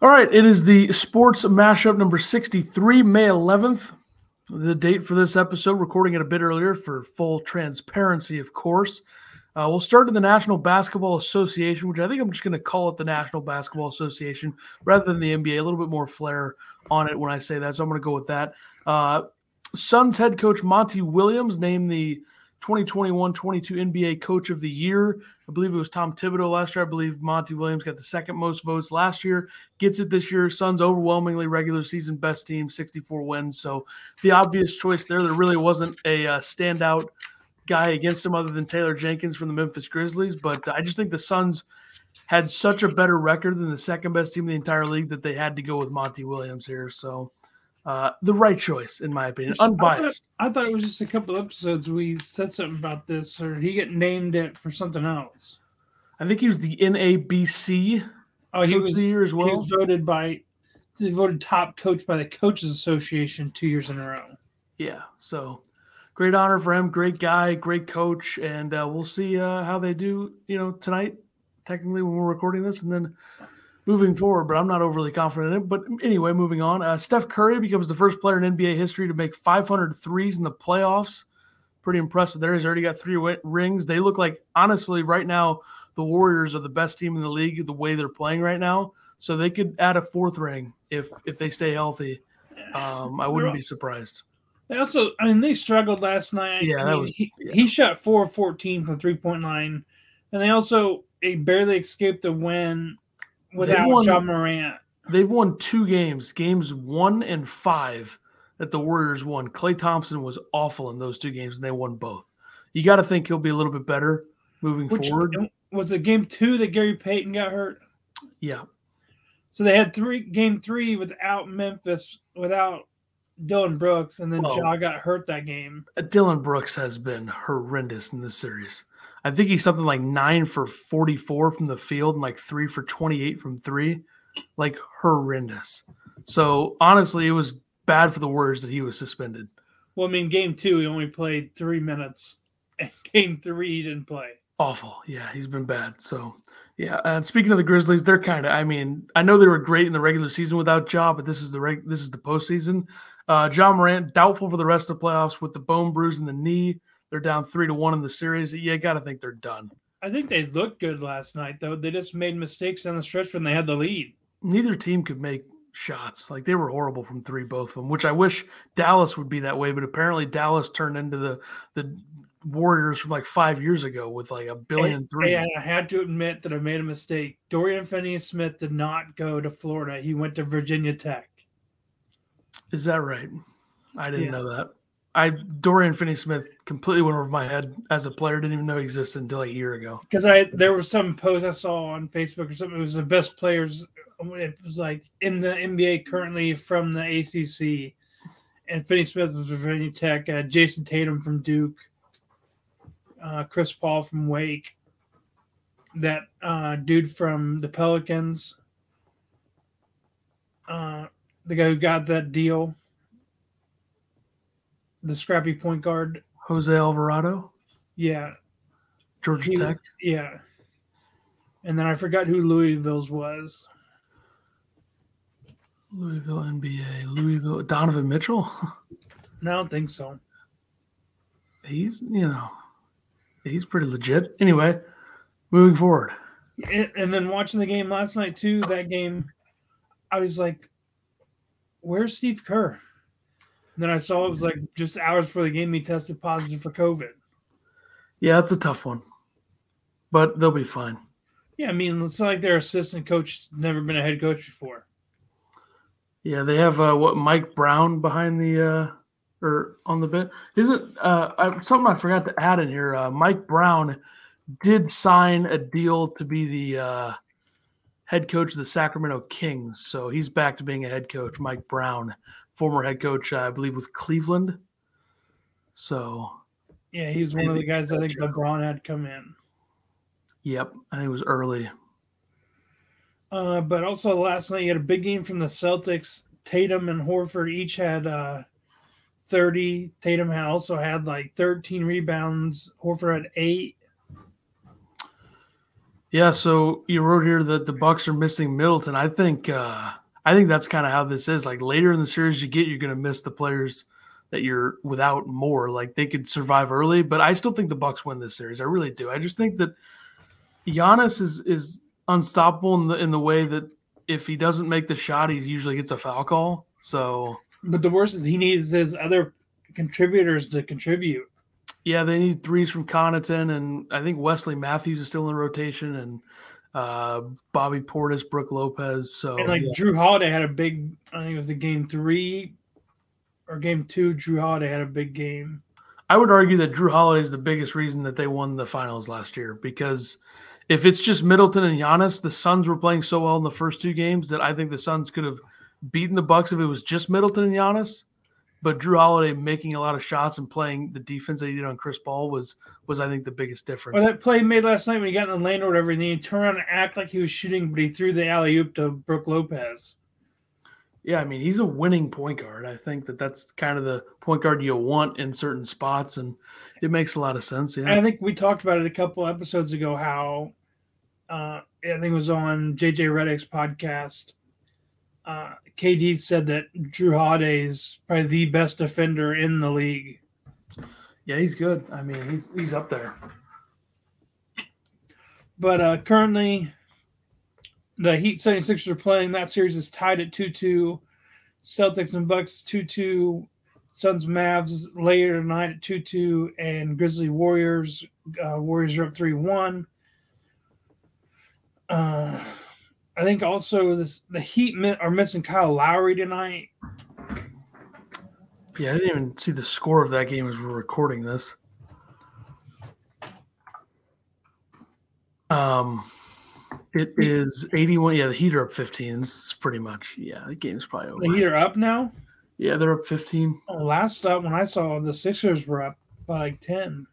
All right, it is the sports mashup number 63, May 11th. The date for this episode, recording it a bit earlier for full transparency, of course. Uh, we'll start in the National Basketball Association, which I think I'm just going to call it the National Basketball Association rather than the NBA. A little bit more flair on it when I say that, so I'm going to go with that. Uh, Suns head coach Monty Williams named the 2021 22 NBA Coach of the Year. I believe it was Tom Thibodeau last year. I believe Monty Williams got the second most votes last year. Gets it this year. Suns overwhelmingly regular season best team, 64 wins. So the obvious choice there. There really wasn't a uh, standout guy against him other than Taylor Jenkins from the Memphis Grizzlies. But I just think the Suns had such a better record than the second best team in the entire league that they had to go with Monty Williams here. So uh, the right choice, in my opinion, unbiased. I thought, I thought, it was just a couple episodes we said something about this, or he get named it for something else. I think he was the NABC. Oh, he was the year as well. He was voted by, he voted top coach by the Coaches Association two years in a row. Yeah, so great honor for him. Great guy, great coach, and uh, we'll see uh, how they do. You know, tonight, technically when we're recording this, and then moving forward, but I'm not overly confident in it. But anyway, moving on. Uh, Steph Curry becomes the first player in NBA history to make 500 threes in the playoffs. Pretty impressive there. He's already got three rings. They look like, honestly, right now, the Warriors are the best team in the league the way they're playing right now. So they could add a fourth ring if if they stay healthy. Um, I wouldn't be surprised. They also, I mean, they struggled last night. Yeah, that was, he, yeah. he shot 4 of 14 from three point line. And they also they barely escaped a win without won, Ja Morant. They've won two games, games one and five that the Warriors won. Klay Thompson was awful in those two games, and they won both. You got to think he'll be a little bit better moving Which, forward. Was it game two that Gary Payton got hurt? Yeah. So they had three game three without Memphis, without Dillon Brooks, and then well, Ja got hurt that game. Dillon Brooks has been horrendous in this series. I think he's something like nine for 44 from the field and like three for 28 from three. Like horrendous. So honestly, it was bad for the Warriors that he was suspended. Well, I mean, game two, he only played three minutes. And game three, he didn't play. Awful. Yeah, he's been bad. So, yeah. And speaking of the Grizzlies, they're kind of. I mean, I know they were great in the regular season without Ja, but this is the reg, this is the postseason. Uh, Ja Morant doubtful for the rest of the playoffs with the bone bruise in the knee. They're down three to one in the series. You got to think they're done. I think they looked good last night, though. They just made mistakes on the stretch when they had the lead. Neither team could make shots. Like they were horrible from three, both of them. Which I wish Dallas would be that way, but apparently Dallas turned into the the Warriors from like five years ago with like a billion three. And I had to admit that I made a mistake. Dorian Finney-Smith did not go to Florida. He went to Virginia Tech. Is that right? I didn't yeah. know that. I Dorian Finney Smith completely went over my head as a player. Didn't even know he existed until a year ago. Because I there was some post I saw on Facebook or something. It was the best players. It was like in the NBA currently from the ACC, and Finney Smith was Virginia Tech. Uh, Jayson Tatum from Duke. Uh, Chris Paul from Wake. That uh, dude from the Pelicans. Uh, the guy who got that deal the scrappy point guard. Jose Alvarado? Yeah. Georgia he, Tech? Yeah. And then I forgot who Louisville's was. Louisville NBA. Louisville Donovan Mitchell? no, I don't think so. He's, you know, he's pretty legit. Anyway, moving forward. And, and then watching the game last night too, that game, I was like, where's Steve Kerr? Then I saw it was like just hours before the game he tested positive for COVID. Yeah, it's a tough one, but they'll be fine. Yeah, I mean, it's not like their assistant coach never been a head coach before. Yeah, they have uh, what Mike Brown behind the uh, or on the bit. Isn't uh, I, something I forgot to add in here? Uh, Mike Brown did sign a deal to be the uh, head coach of the Sacramento Kings, so he's back to being a head coach. Mike Brown former head coach, uh, I believe, with Cleveland. So, yeah, he's one of the guys I think LeBron had come in. Yep, I think it was early. Uh, but also last night you had a big game from the Celtics. Tatum and Horford each had uh, 30. Tatum also had like 13 rebounds. Horford had eight. Yeah, so you wrote here that the Bucks are missing Middleton. I think uh, I think that's kind of how this is. Like later in the series you get, you're going to miss the players that you're without more. Like they could survive early, but I still think the Bucks win this series. I really do. I just think that Giannis is is unstoppable in the in the way that if he doesn't make the shot, he usually gets a foul call. So, but the worst is he needs his other contributors to contribute. Yeah, they need threes from Connaughton, and I think Wesley Matthews is still in rotation, and uh, Bobby Portis, Brook Lopez. So, and like yeah. Jrue Holiday had a big. I think it was the game three or game two. Jrue Holiday had a big game. I would argue that Jrue Holiday is the biggest reason that they won the finals last year because if it's just Middleton and Giannis, the Suns were playing so well in the first two games that I think the Suns could have beaten the Bucks if it was just Middleton and Giannis. But Jrue Holiday making a lot of shots and playing the defense that he did on Chris Paul was was I think the biggest difference. Well, that play made last night when he got in the lane or whatever, and then he turned around and act like he was shooting, but he threw the alley oop to Brook Lopez. Yeah, I mean he's a winning point guard. I think that that's kind of the point guard you want in certain spots, and it makes a lot of sense. Yeah, I think we talked about it a couple episodes ago. How uh, I think it was on JJ Redick's podcast uh, KD said that Jrue Holiday is probably the best defender in the league. Yeah, he's good. I mean, he's he's up there. But uh, currently, the Heat 76ers are playing. That series is tied at 2 2. Celtics and Bucks 2 2. Suns Mavs later tonight at 2 2. And Grizzly Warriors. Uh, Warriors are up 3 1. Uh, I think also this, the Heat are missing Kyle Lowry tonight. Yeah, I didn't even see the score of that game as we're recording this. Um, it is 81. Yeah, the Heat are up 15. It's pretty much, yeah, the game's probably over. The Heat are up now? Yeah, they're up 15. Oh, last up when I saw the Sixers were up by like 10.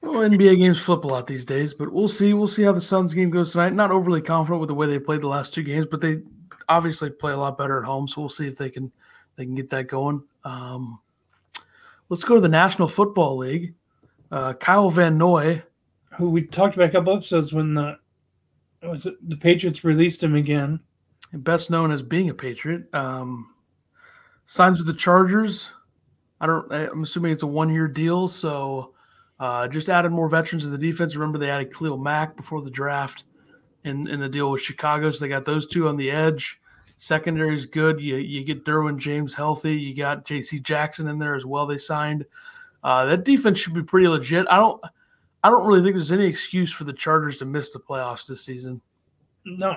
Well, NBA games flip a lot these days, but we'll see. We'll see how the Suns game goes tonight. Not overly confident with the way they played the last two games, but they obviously play a lot better at home. So we'll see if they can they can get that going. Um, let's go to the National Football League. Uh, Kyle Van Noy, who we talked about a couple episodes when the was it, the Patriots released him again, best known as being a Patriot, um, signs with the Chargers. I don't. I'm assuming it's a one year deal, so uh, just added more veterans to the defense. Remember, they added Khalil Mack before the draft in, in the deal with Chicago. So they got those two on the edge. Secondary is good. You, you get Derwin James healthy. You got J.C. Jackson in there as well. They signed. Uh, that defense should be pretty legit. I don't I don't really think there's any excuse for the Chargers to miss the playoffs this season. No.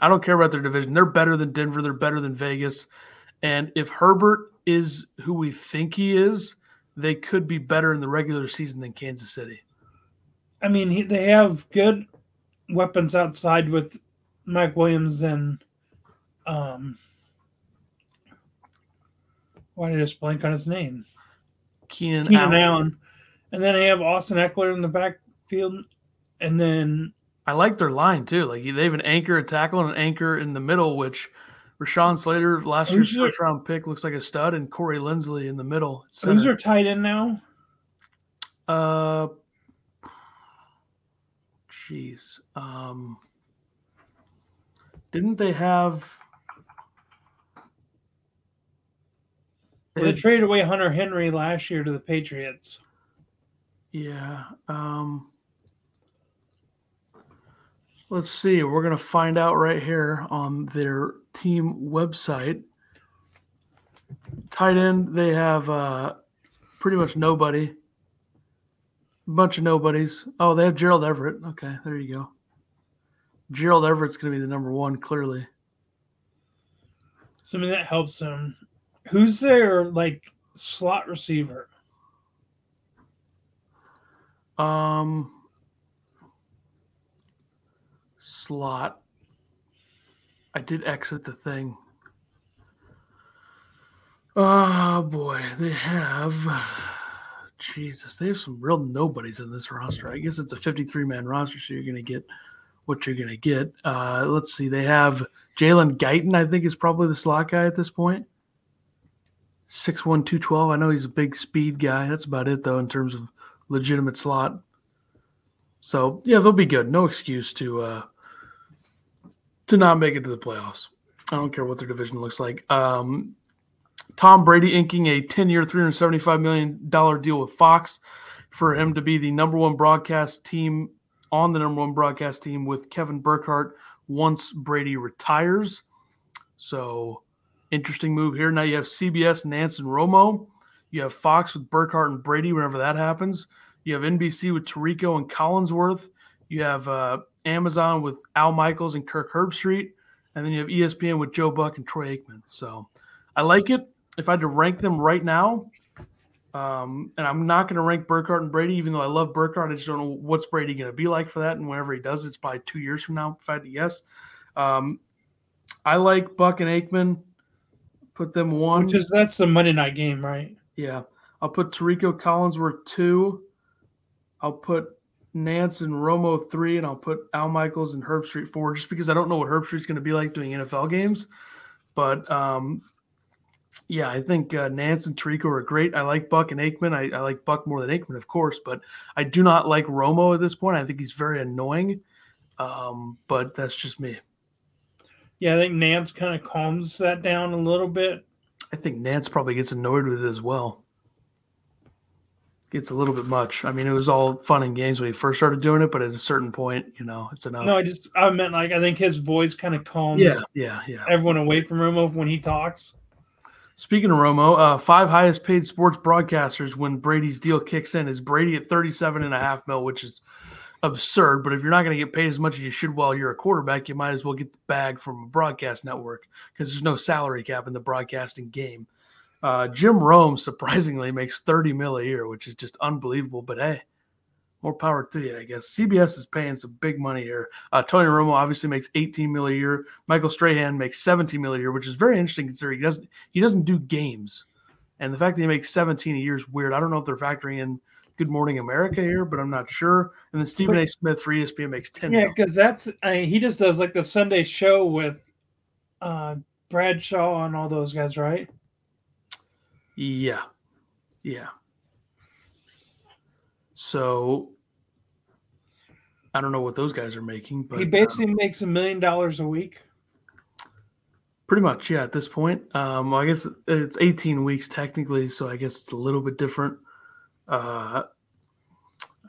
I don't care about their division. They're better than Denver. They're better than Vegas. And if Herbert is who we think he is, they could be better in the regular season than Kansas City. I mean, they have good weapons outside with Mike Williams and um, why did I just blank on his name? Keenan, Keenan Allen. Allen. And then they have Austin Ekeler in the backfield. And then I like their line too. Like they have an anchor, a tackle, and an anchor in the middle, which Rashawn Slater, last year's Who's first round pick, looks like a stud, and Corey Linsley in the middle. Who's their tight end now? Uh, jeez. Um, didn't they have? Well, they traded away Hunter Henry last year to the Patriots. Yeah. Um, let's see. We're going to find out right here on their team website. Tight end, they have uh, pretty much nobody. A bunch of nobodies. Oh, they have Gerald Everett. Okay, there you go. Gerald Everett's going to be the number one, clearly. So, I mean, that helps him. Who's their, like, slot receiver? Um, slot. I did exit the thing. Oh boy, they have Jesus, they have some real nobodies in this roster. I guess it's a 53 man roster, so you're gonna get what you're gonna get. Uh, let's see, they have Jalen Guyton, I think is probably the slot guy at this point. Six one two twelve. I know he's a big speed guy. That's about it though in terms of legitimate slot. So yeah, they'll be good. No excuse to uh to not make it to the playoffs. I don't care what their division looks like. Um Tom Brady inking a 10-year, $375 million deal with Fox for him to be the number one broadcast team on the number one broadcast team with Kevin Burkhardt once Brady retires. So interesting move here. Now you have CBS, Nantz, and Romo. You have Fox with Burkhardt and Brady whenever that happens. You have NBC with Tirico and Collinsworth. You have uh, Amazon with Al Michaels and Kirk Herbstreit. And then you have ESPN with Joe Buck and Troy Aikman. So I like it. If I had to rank them right now, um, and I'm not going to rank Burkhardt and Brady, even though I love Burkhardt. I just don't know what's Brady going to be like for that. And whenever he does, it's probably two years from now, if I had to guess. Um, I like Buck and Aikman. Put them one. Which is that's the Monday night game, right? Yeah. I'll put Tirico Collinsworth two. I'll put Nantz and Romo three, and I'll put Al Michaels and Herbstreit four, just because I don't know what Herbstreit's going to be like doing NFL games. But um, yeah, I think uh, Nantz and Tirico are great. I like Buck and Aikman. I, I, like Buck more than Aikman, of course, but I do not like Romo at this point. I think he's very annoying. Um, but that's just me. Yeah, I think Nantz kind of calms that down a little bit. I think Nantz probably gets annoyed with it as well. Gets a little bit much. I mean, it was all fun and games when he first started doing it, but at a certain point, you know, it's enough. No, I just I meant like I think his voice kind of calms. Yeah, yeah, yeah. Everyone away from Romo when he talks. Speaking of Romo, uh, five highest paid sports broadcasters when Brady's deal kicks in is Brady at 37 and a half mil, which is absurd. But if you're not going to get paid as much as you should while you're a quarterback, you might as well get the bag from a broadcast network because there's no salary cap in the broadcasting game. Uh, Jim Rome surprisingly makes 30 mil a year, which is just unbelievable. But hey, more power to you, I guess. CBS is paying some big money here. Uh, Tony Romo obviously makes 18 mil a year. Michael Strahan makes 17 mil a year, which is very interesting considering he doesn't he doesn't do games, and the fact that he makes 17 a year is weird. I don't know if they're factoring in Good Morning America here, but I'm not sure. And then Stephen A. Smith for ESPN makes 10. Yeah, because that's I mean, he just does like the Sunday show with uh, Bradshaw and all those guys, right? Yeah, yeah. So I don't know what those guys are making, but he basically um, makes a million dollars a week. Pretty much, yeah. At this point, um, I guess it's 18 weeks technically, so I guess it's a little bit different. Uh,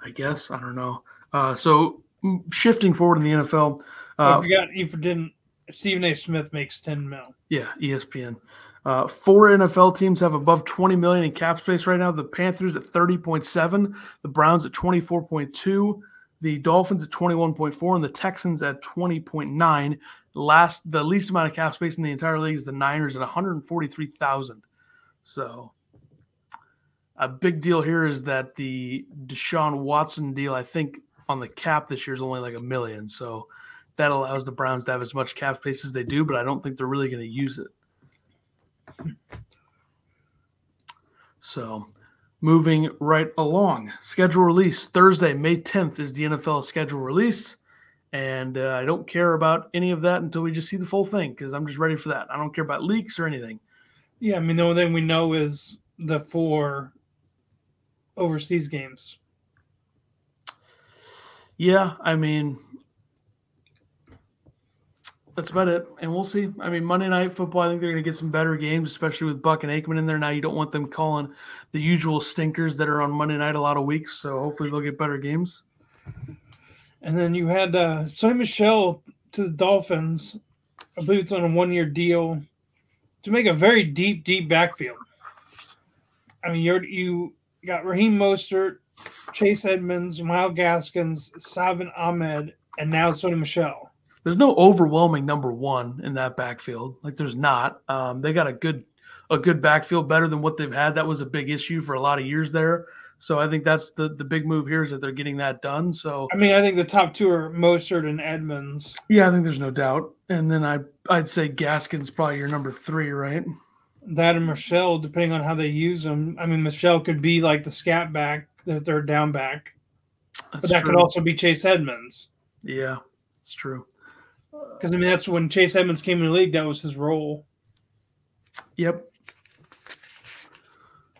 I guess I don't know. Uh, so shifting forward in the NFL, uh, I forgot you didn't. Stephen A. Smith makes 10 mil. Yeah, ESPN. Uh, four NFL teams have above 20 million in cap space right now. The Panthers at 30.7, the Browns at 24.2, the Dolphins at 21.4, and the Texans at 20.9. Last, the least amount of cap space in the entire league is the Niners at 143,000. So, a big deal here is that the Deshaun Watson deal, I think, on the cap this year is only like a million. So, that allows the Browns to have as much cap space as they do, but I don't think they're really going to use it. So, moving right along, schedule release Thursday, May 10th is the NFL schedule release. And uh, I don't care about any of that until we just see the full thing because I'm just ready for that. I don't care about leaks or anything. Yeah, I mean, the only thing we know is the four overseas games. Yeah, I mean, that's about it. And we'll see. I mean, Monday Night Football, I think they're going to get some better games, especially with Buck and Aikman in there. Now, you don't want them calling the usual stinkers that are on Monday night a lot of weeks. So hopefully they'll get better games. And then you had uh, Sony Michel to the Dolphins. I believe it's on a one year deal to make a very deep, deep backfield. I mean, you're, you got Raheem Mostert, Chase Edmonds, Myles Gaskins, Salvon Ahmed, and now Sony Michel there's no overwhelming number one in that backfield. Like there's not. Um, they got a good a good backfield, better than what they've had. That was a big issue for a lot of years there. So I think that's the the big move here is that they're getting that done. So I mean, I think the top two are Mostert and Edmonds. Yeah, I think there's no doubt. And then I I'd say Gaskin's probably your number three, right? That and Michel, depending on how they use them. I mean, Michel could be like the scat back, the third down back, that's but that true. could also be Chase Edmonds. Yeah, it's true. Because I mean, that's when Chase Edmonds came in the league. That was his role. Yep.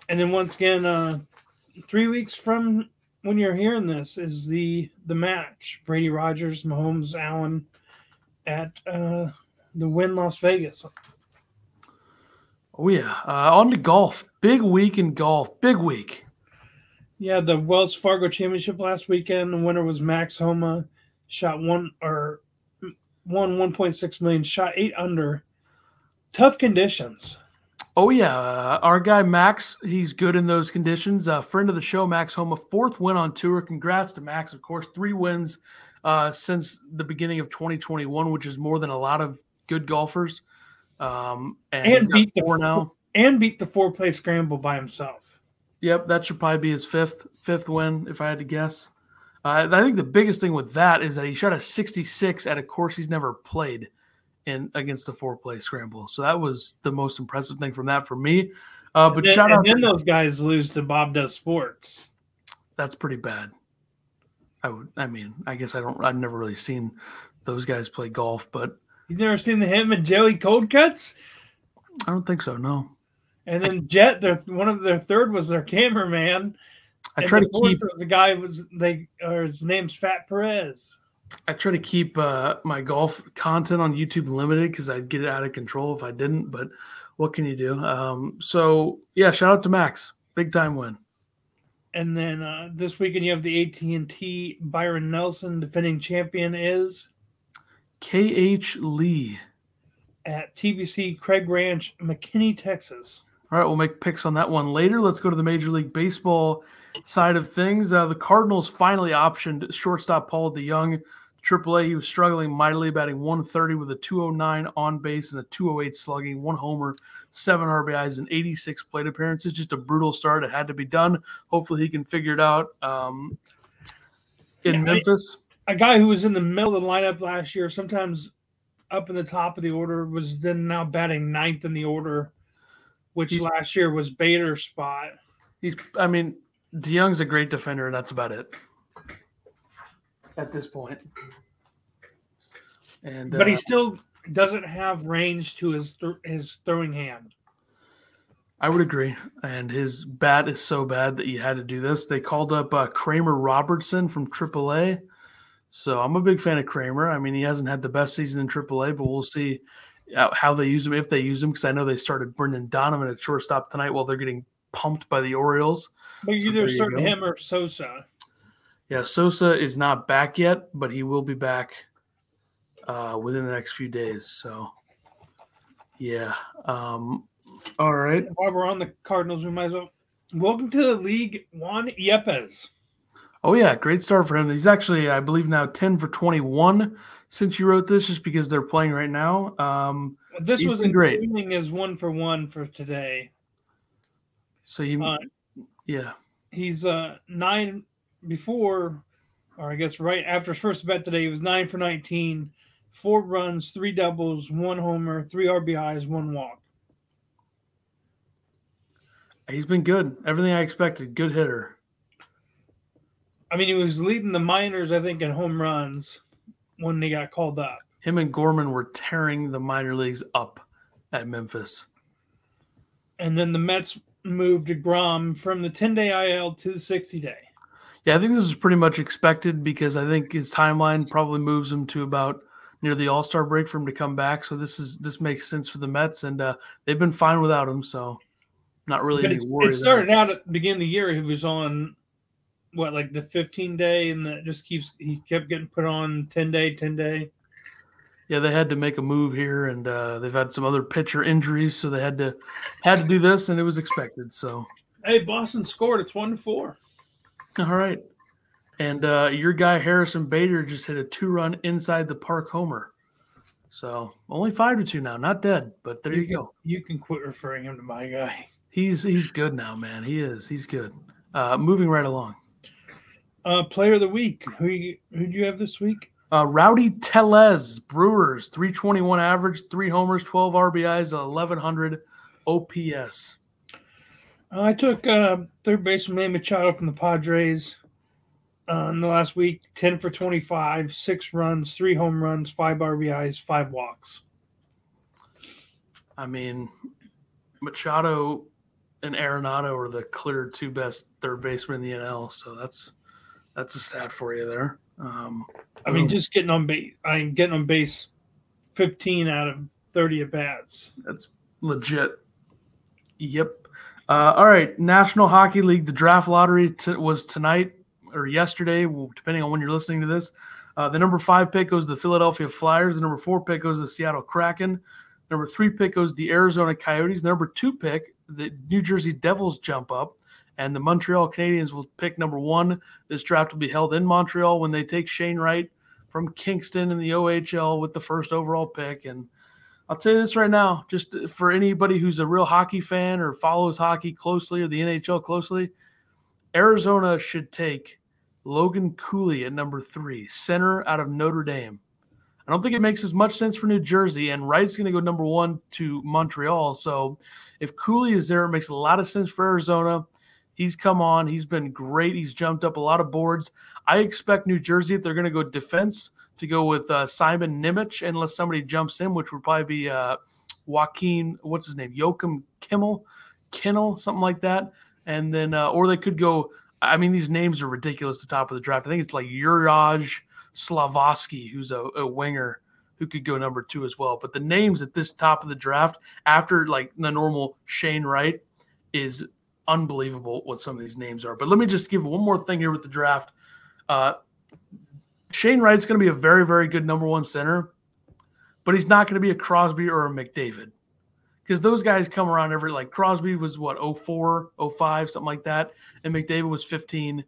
And then once again, uh, three weeks from when you're hearing this is the the match Brady Rogers, Mahomes, Allen at uh, the Wynn Las Vegas. Oh yeah, uh, on to golf. Big week in golf. Big week. Yeah, the Wells Fargo Championship last weekend. The winner was Max Homa. Shot one or won 1.6 million. Shot eight under. Tough conditions. Oh yeah, uh, our guy Max, he's good in those conditions. Uh, friend of the show, Max Homa, fourth win on tour. Congrats to Max, of course, three wins uh, since the beginning of 2021, which is more than a lot of good golfers. Um, and, And beat the four now. And beat the four play scramble by himself. Yep, that should probably be his fifth fifth win if I had to guess. Uh, I think the biggest thing with that is that he shot a 66 at a course he's never played in against the four play scramble. So that was the most impressive thing from that for me. Uh, but and then, shout and out, then to, those guys lose to Bob Does Sports. that's pretty bad. I would, I mean, I guess I don't, I've never really seen those guys play golf, but You've never seen the him and Joey Cold Cuts? I don't think so. No, And then Jet, their one of their third was their cameraman. I try to keep, the guy was they or his name's Fat Perez. I try to keep uh, my golf content on YouTube limited because I'd get it out of control if I didn't. But what can you do? Um, so yeah, shout out to Max, big time win. And then uh, this weekend you have the AT and T Byron Nelson, defending champion, is KH Lee. at TPC Craig Ranch, McKinney, Texas. All right, we'll make picks on that one later. Let's go to the Major League Baseball side of things. Uh, the Cardinals finally optioned shortstop Paul DeJong. AAA, he was struggling mightily, batting 130 with a 209 on base and a 208 slugging, one homer, seven RBIs, and 86 plate appearances. Just a brutal start. It had to be done. Hopefully, he can figure it out. Um, in Yeah, I- Memphis, A guy who was in the middle of the lineup last year, sometimes up in the top of the order, was then now batting ninth in the order, which He's- last year was Bader's spot. he's. I mean, DeJong's a great defender, and that's about it at this point. And But uh, he still doesn't have range to his th- his throwing hand. I would agree. And his bat is so bad that you had to do this. They called up uh, Kramer Robertson from AAA. So I'm a big fan of Kramer. I mean, he hasn't had the best season in AAA, but we'll see how they use him if they use him because I know they started Brendan Donovan at shortstop tonight while they're getting pumped by the Orioles. But So either starting him or Sosa. Yeah, Sosa is not back yet, but he will be back uh, within the next few days. So, yeah. Um, all right. While we're on the Cardinals, we might as well. Welcome to the league, Juan Yepez. Oh yeah, great start for him. He's actually, I believe, now ten for twenty-one since you wrote this, just because they're playing right now. Um, This was great. as one for one for today. so you, Uh, yeah, he's uh nine before, or I guess right after his first bet today. He was nine for nineteen, four runs, three doubles, one homer, three RBIs, one walk. he's been good. Everything I expected. Good hitter. I mean, he was leading the minors, I think, in home runs when they got called up. Him and Gorman were tearing the minor leagues up at Memphis. And then the Mets moved Grom from the 10 day IL to the 60 day. Yeah, I think this is pretty much expected because I think his timeline probably moves him to about near the All Star break for him to come back. So this is this makes sense for the Mets, and uh, they've been fine without him. So not really But any worry. it there. started out at the beginning of the year. He was on what, like the 15 day, and that just keeps, he kept getting put on 10 day, 10 day. yeah, they had to make a move here, and uh, they've had some other pitcher injuries, so they had to had to do this, and it was expected. So Hey, Boston scored. It's one to four. all right, and uh, your guy Harrison Bader just hit a two run inside the park homer. So only five to two now, not dead, but there you go. You can quit referring him to my guy. He's he's good now, man. He is. He's good. Uh, moving right along. Uh, player of the week. Who you, who do you have this week? Uh, Rowdy Tellez, Brewers, 321 average, three homers, 12 RBIs, 1100 OPS. Uh, I took uh, third baseman Manny Machado from the Padres uh, in the last week. Ten for twenty-five, six runs, three home runs, five RBIs, five walks. I mean, Machado and Arenado are the clear two best third basemen in the NL, so that's That's a stat for you there. Um, I mean, just getting on base. I'm getting on base, fifteen out of thirty at bats. That's legit. Yep. Uh, all right, National Hockey League. The draft lottery t- was tonight or yesterday, depending on when you're listening to this. Uh, the number five pick goes to the Philadelphia Flyers. The number four pick goes to the Seattle Kraken. Number three pick goes to the Arizona Coyotes. The number two pick, the New Jersey Devils jump up, and the Montreal Canadiens will pick number one. This draft will be held in Montreal when they take Shane Wright from Kingston in the OHL with the first overall pick. And I'll tell you this right now, just for anybody who's a real hockey fan or follows hockey closely or the NHL closely, Arizona should take Logan Cooley at number three, center out of Notre Dame. I don't think it makes as much sense for New Jersey, and Wright's going to go number one to Montreal. So if Cooley is there, it makes a lot of sense for Arizona. He's come on. He's been great. He's jumped up a lot of boards. I expect New Jersey, if they're going to go defense, to go with uh, Simon Nemec, unless somebody jumps in, which would probably be uh, Joaquin, what's his name? Joachim Kimmel, Kinnel, something like that. And then, uh, or they could go I mean, these names are ridiculous. The top of the draft. I think it's like Juraj Slafkovsky, who's a, a winger who could go number two as well. But the names at this top of the draft, after like the normal Shane Wright, is unbelievable what some of these names are. But let me just give one more thing here with the draft. Uh, Shane Wright's going to be a very, very good number one center, but he's not going to be a Crosby or a McDavid because those guys come around every like Crosby was what 04, 05, something like that, and McDavid was 15.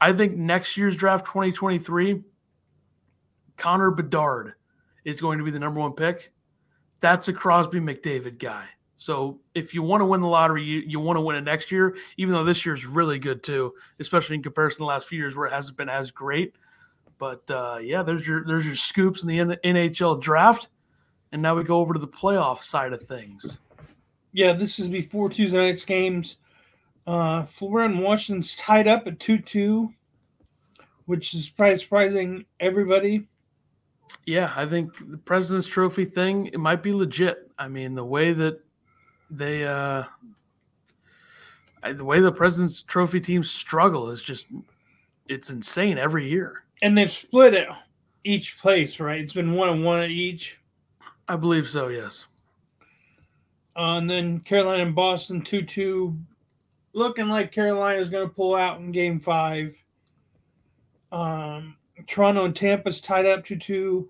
I think next year's draft 2023, Connor Bedard is going to be the number one pick. That's a Crosby McDavid guy. So if you want to win the lottery, you, you want to win it next year, even though this year is really good too, especially in comparison to the last few years where it hasn't been as great. But uh, yeah, there's your there's your scoops in the NHL draft. And now we go over to the playoff side of things. Yeah, this is before Tuesday night's games. Uh, Florida and Washington's tied up at 2 2, which is probably surprising everybody. Yeah, I think the President's Trophy thing, it might be legit. I mean, the way that they, uh, the way the President's Trophy teams struggle is just, it's insane every year. And they've split it each place, right? It's been one and one at each. I believe so. Yes. Uh, and then Carolina and Boston two two, looking like Carolina is going to pull out in Game Five. Um, Toronto and Tampa's tied up two two.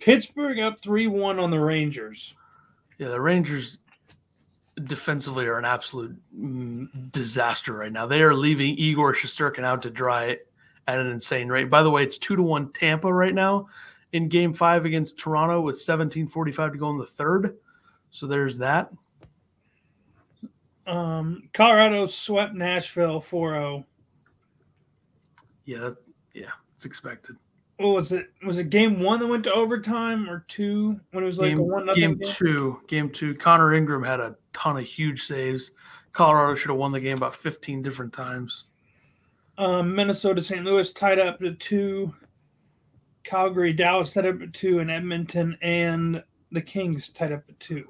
Pittsburgh up three one on the Rangers. Yeah, the Rangers defensively are an absolute mm, disaster right now. They are leaving Igor Shesterkin out to dry at an insane rate. By the way, it's two to one Tampa right now in game five against Toronto with 17.45 to go in the third. So there's that. Um, Colorado swept Nashville 4 0. Yeah, yeah, it's expected. What was it? Was it game one that went to overtime or two when it was like game, a one game, game two? Game two. Connor Ingram had a ton of huge saves. Colorado should have won the game about 15 different times. Um, Minnesota St. Louis tied up to two. Calgary, Dallas tied up at two, and Edmonton and the Kings tied up at two.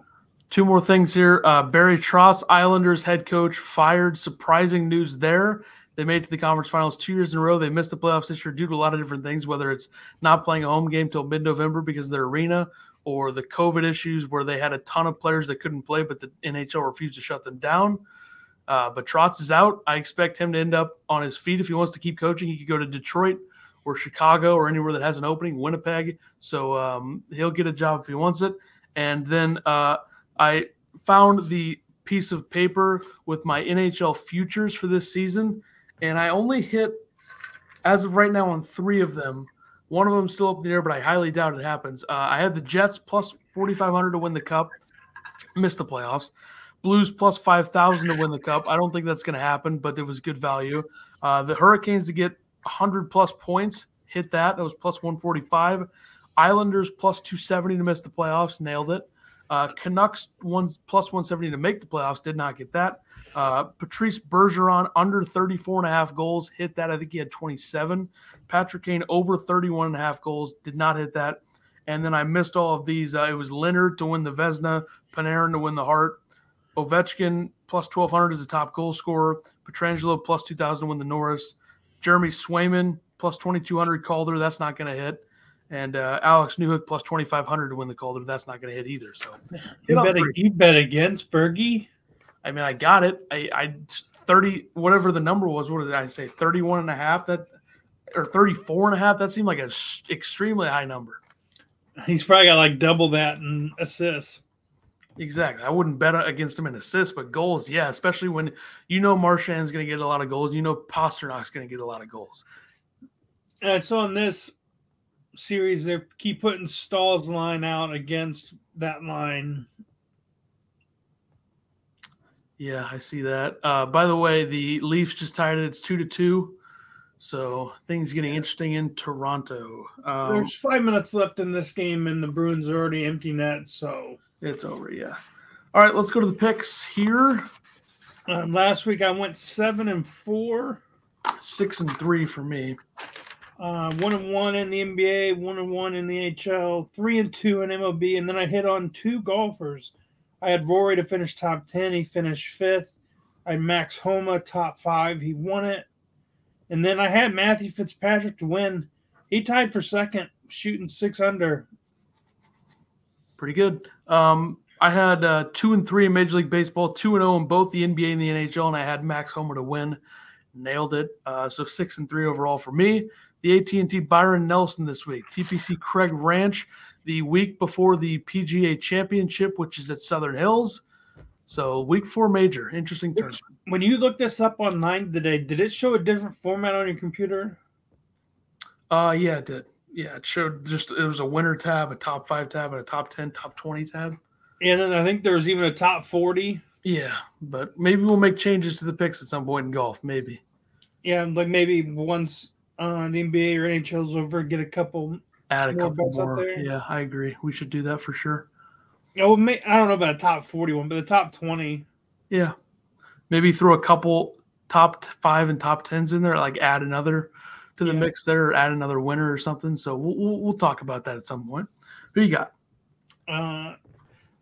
Two more things here. Uh, Barry Trotz, Islanders head coach, fired. Surprising news there. They made it to the conference finals two years in a row. They missed the playoffs this year due to a lot of different things, whether it's not playing a home game till mid November because of their arena or the COVID issues where they had a ton of players that couldn't play, but the NHL refused to shut them down. Uh, but Trotz is out. I expect him to end up on his feet if he wants to keep coaching. He could go to Detroit or Chicago or anywhere that has an opening, Winnipeg. So um, he'll get a job if he wants it. And then uh, I found the piece of paper with my NHL futures for this season, and I only hit, as of right now, on three of them. One of them still up in the air, but I highly doubt it happens. Uh, I had the Jets plus 4,500 to win the cup, missed the playoffs. Blues plus 5,000 to win the cup. I don't think that's going to happen, but it was good value. Uh, the Hurricanes to get 100 plus points, hit that. That was plus 145. Islanders plus 270 to miss the playoffs, nailed it. Uh, Canucks one plus 170 to make the playoffs, did not get that. Uh, Patrice Bergeron under 34 and a half goals, hit that. I think he had 27. Patrick Kane over 31 and a half goals, did not hit that. And then I missed all of these. Uh, it was Leonard to win the Vezina, Panarin to win the Hart, Ovechkin plus 1200 is a top goal scorer, Pietrangelo plus 2000 to win the Norris, Jeremy Swayman plus 2200 Calder. That's not going to hit. And uh, Alex Newhook plus 2500 to win the Calder. That's not going to hit either. So you bet, you bet against Bergie. I mean, I got it. I, I 30, whatever the number was, what did I say? 31 and a half that, or 34 and a half. That seemed like an extremely high number. He's probably got like double that in assists. Exactly. I wouldn't bet against him in assists, but goals, yeah, especially when you know Marchand's going to get a lot of goals. You know Pastrnak's going to get a lot of goals. And I saw in this series they keep putting Staal's line out against that line. Yeah, I see that. Uh, by the way, the Leafs just tied it. It's two to two. So things getting interesting in Toronto. Um, There's five minutes left in this game, and the Bruins are already empty net. So it's over. Yeah. All right, let's go to the picks here. Um, last week I went seven and four, six and three for me. Uh, one and one in the NBA, one and one in the NHL, three and two in MLB, and then I hit on two golfers. I had Rory to finish top ten. He finished fifth. I had Max Homa top five. He won it. And then I had Matthew Fitzpatrick to win. He tied for second, shooting six under. Pretty good. Um, I had uh, two and three in Major League Baseball, two and zero oh in both the NBA and the NHL, and I had Max Homa to win. Nailed it. Uh, so six and three overall for me. The AT&T Byron Nelson this week. TPC Craig Ranch the week before the PGA Championship, which is at Southern Hills. So week four major, interesting turn. When you looked this up online today, did it show a different format on your computer? Uh yeah, it did. Yeah, it showed just it was a winner tab, a top five tab, and a top ten, top twenty tab. And then I think there was even a top forty. Yeah, but maybe we'll make changes to the picks at some point in golf. Maybe. Yeah, like maybe once uh, the NBA or NHL's over, get a couple. Add a couple more. Yeah, I agree. We should do that for sure. Yeah, well, may, I don't know about the top 41, but the top 20. Yeah. Maybe throw a couple top five and top 10s in there, like add another to the yeah. mix there, or add another winner or something. So we'll, we'll, we'll, talk about that at some point. Who you got? Uh,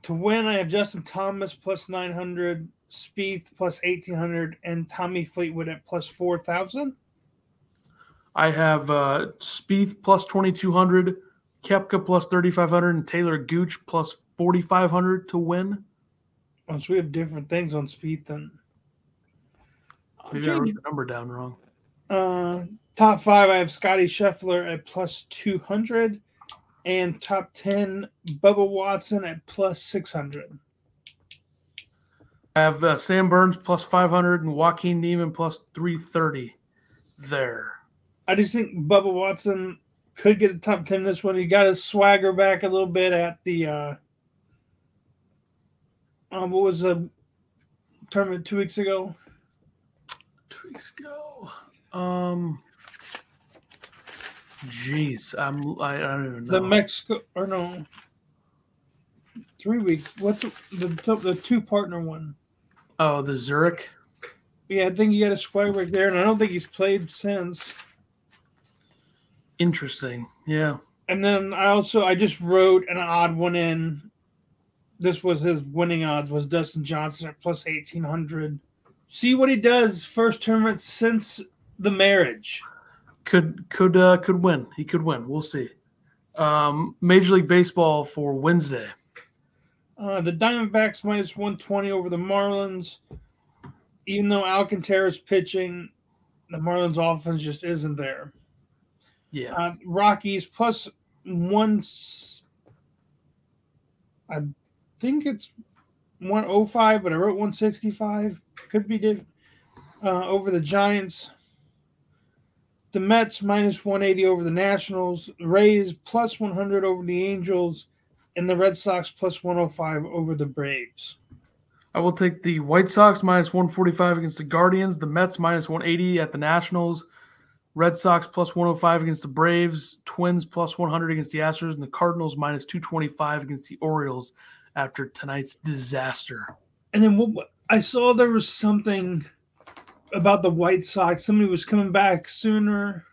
to win, I have Justin Thomas plus 900, Spieth plus 1800, and Tommy Fleetwood at plus 4,000. I have uh, Spieth plus 2200, Koepka plus 3500, and Taylor Gooch plus 4,500 to win. Oh, so we have different things on Spieth then. Maybe I wrote the number down wrong. Uh, top five, I have Scotty Scheffler at plus 200 and top 10, Bubba Watson at plus 600. I have uh, Sam Burns plus 500 and Joaquin Niemann plus 330 there. I just think Bubba Watson could get a top 10 this one. He got his swagger back a little bit at the uh, um, what was the tournament two weeks ago? Two weeks ago. Um. Jeez, I'm. I, I don't even know. The Mexico or no. Three weeks. What's the the, the two partner one? Oh, the Zurich. Yeah, I think he got a square right there, and I don't think he's played since. Interesting. Yeah. And then I also I just wrote an odd one in this was his winning odds was Dustin Johnson at plus eighteen hundred. See what he does first tournament since the marriage. Could could uh, could win. He could win. We'll see. Um, Major League Baseball for Wednesday. Uh, the Diamondbacks minus one twenty over the Marlins. Even though Alcantara is pitching, the Marlins offense just isn't there. Yeah. Uh, Rockies plus one. I think it's 105, but I wrote 165. Could be different. Uh, over the Giants. The Mets minus 180 over the Nationals. Rays plus 100 over the Angels. And the Red Sox plus 105 over the Braves. I will take the White Sox minus 145 against the Guardians. The Mets minus 180 at the Nationals. Red Sox plus 105 against the Braves. Twins plus 100 against the Astros. And the Cardinals minus 225 against the Orioles after tonight's disaster. And then what, I saw there was something about the White Sox. Somebody was coming back sooner.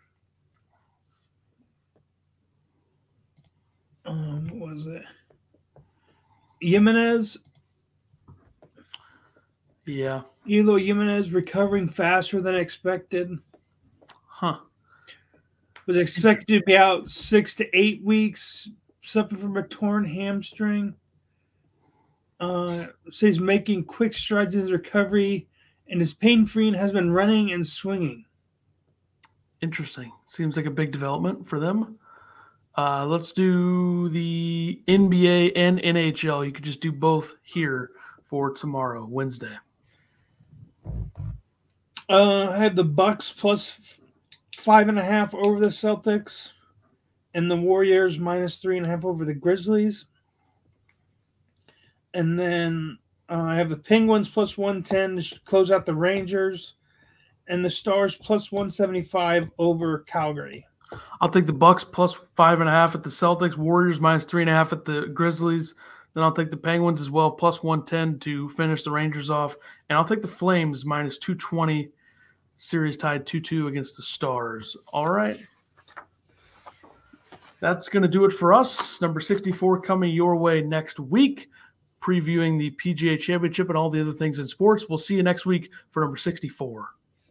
Um, what was it? Jimenez. Yeah. Eloy Jimenez recovering faster than expected. Huh. Was expected to be out six to eight weeks, suffering from a torn hamstring. Uh, says making quick strides in his recovery and is pain free and has been running and swinging. Interesting. Seems like a big development for them. Uh, let's do the NBA and NHL. You could just do both here for tomorrow, Wednesday. Uh, I had the Bucks plus five and a half over the Celtics, and the Warriors minus three and a half over the Grizzlies. And then uh, I have the Penguins plus 110 to close out the Rangers, and the Stars plus 175 over Calgary. I'll take the Bucks plus five and a half at the Celtics, Warriors minus three and a half at the Grizzlies. Then I'll take the Penguins as well, plus 110 to finish the Rangers off. And I'll take the Flames minus 220, series tied 2 2 against the Stars. All right. That's going to do it for us. Number 64 coming your way next week, previewing the PGA Championship and all the other things in sports. We'll see you next week for number 64.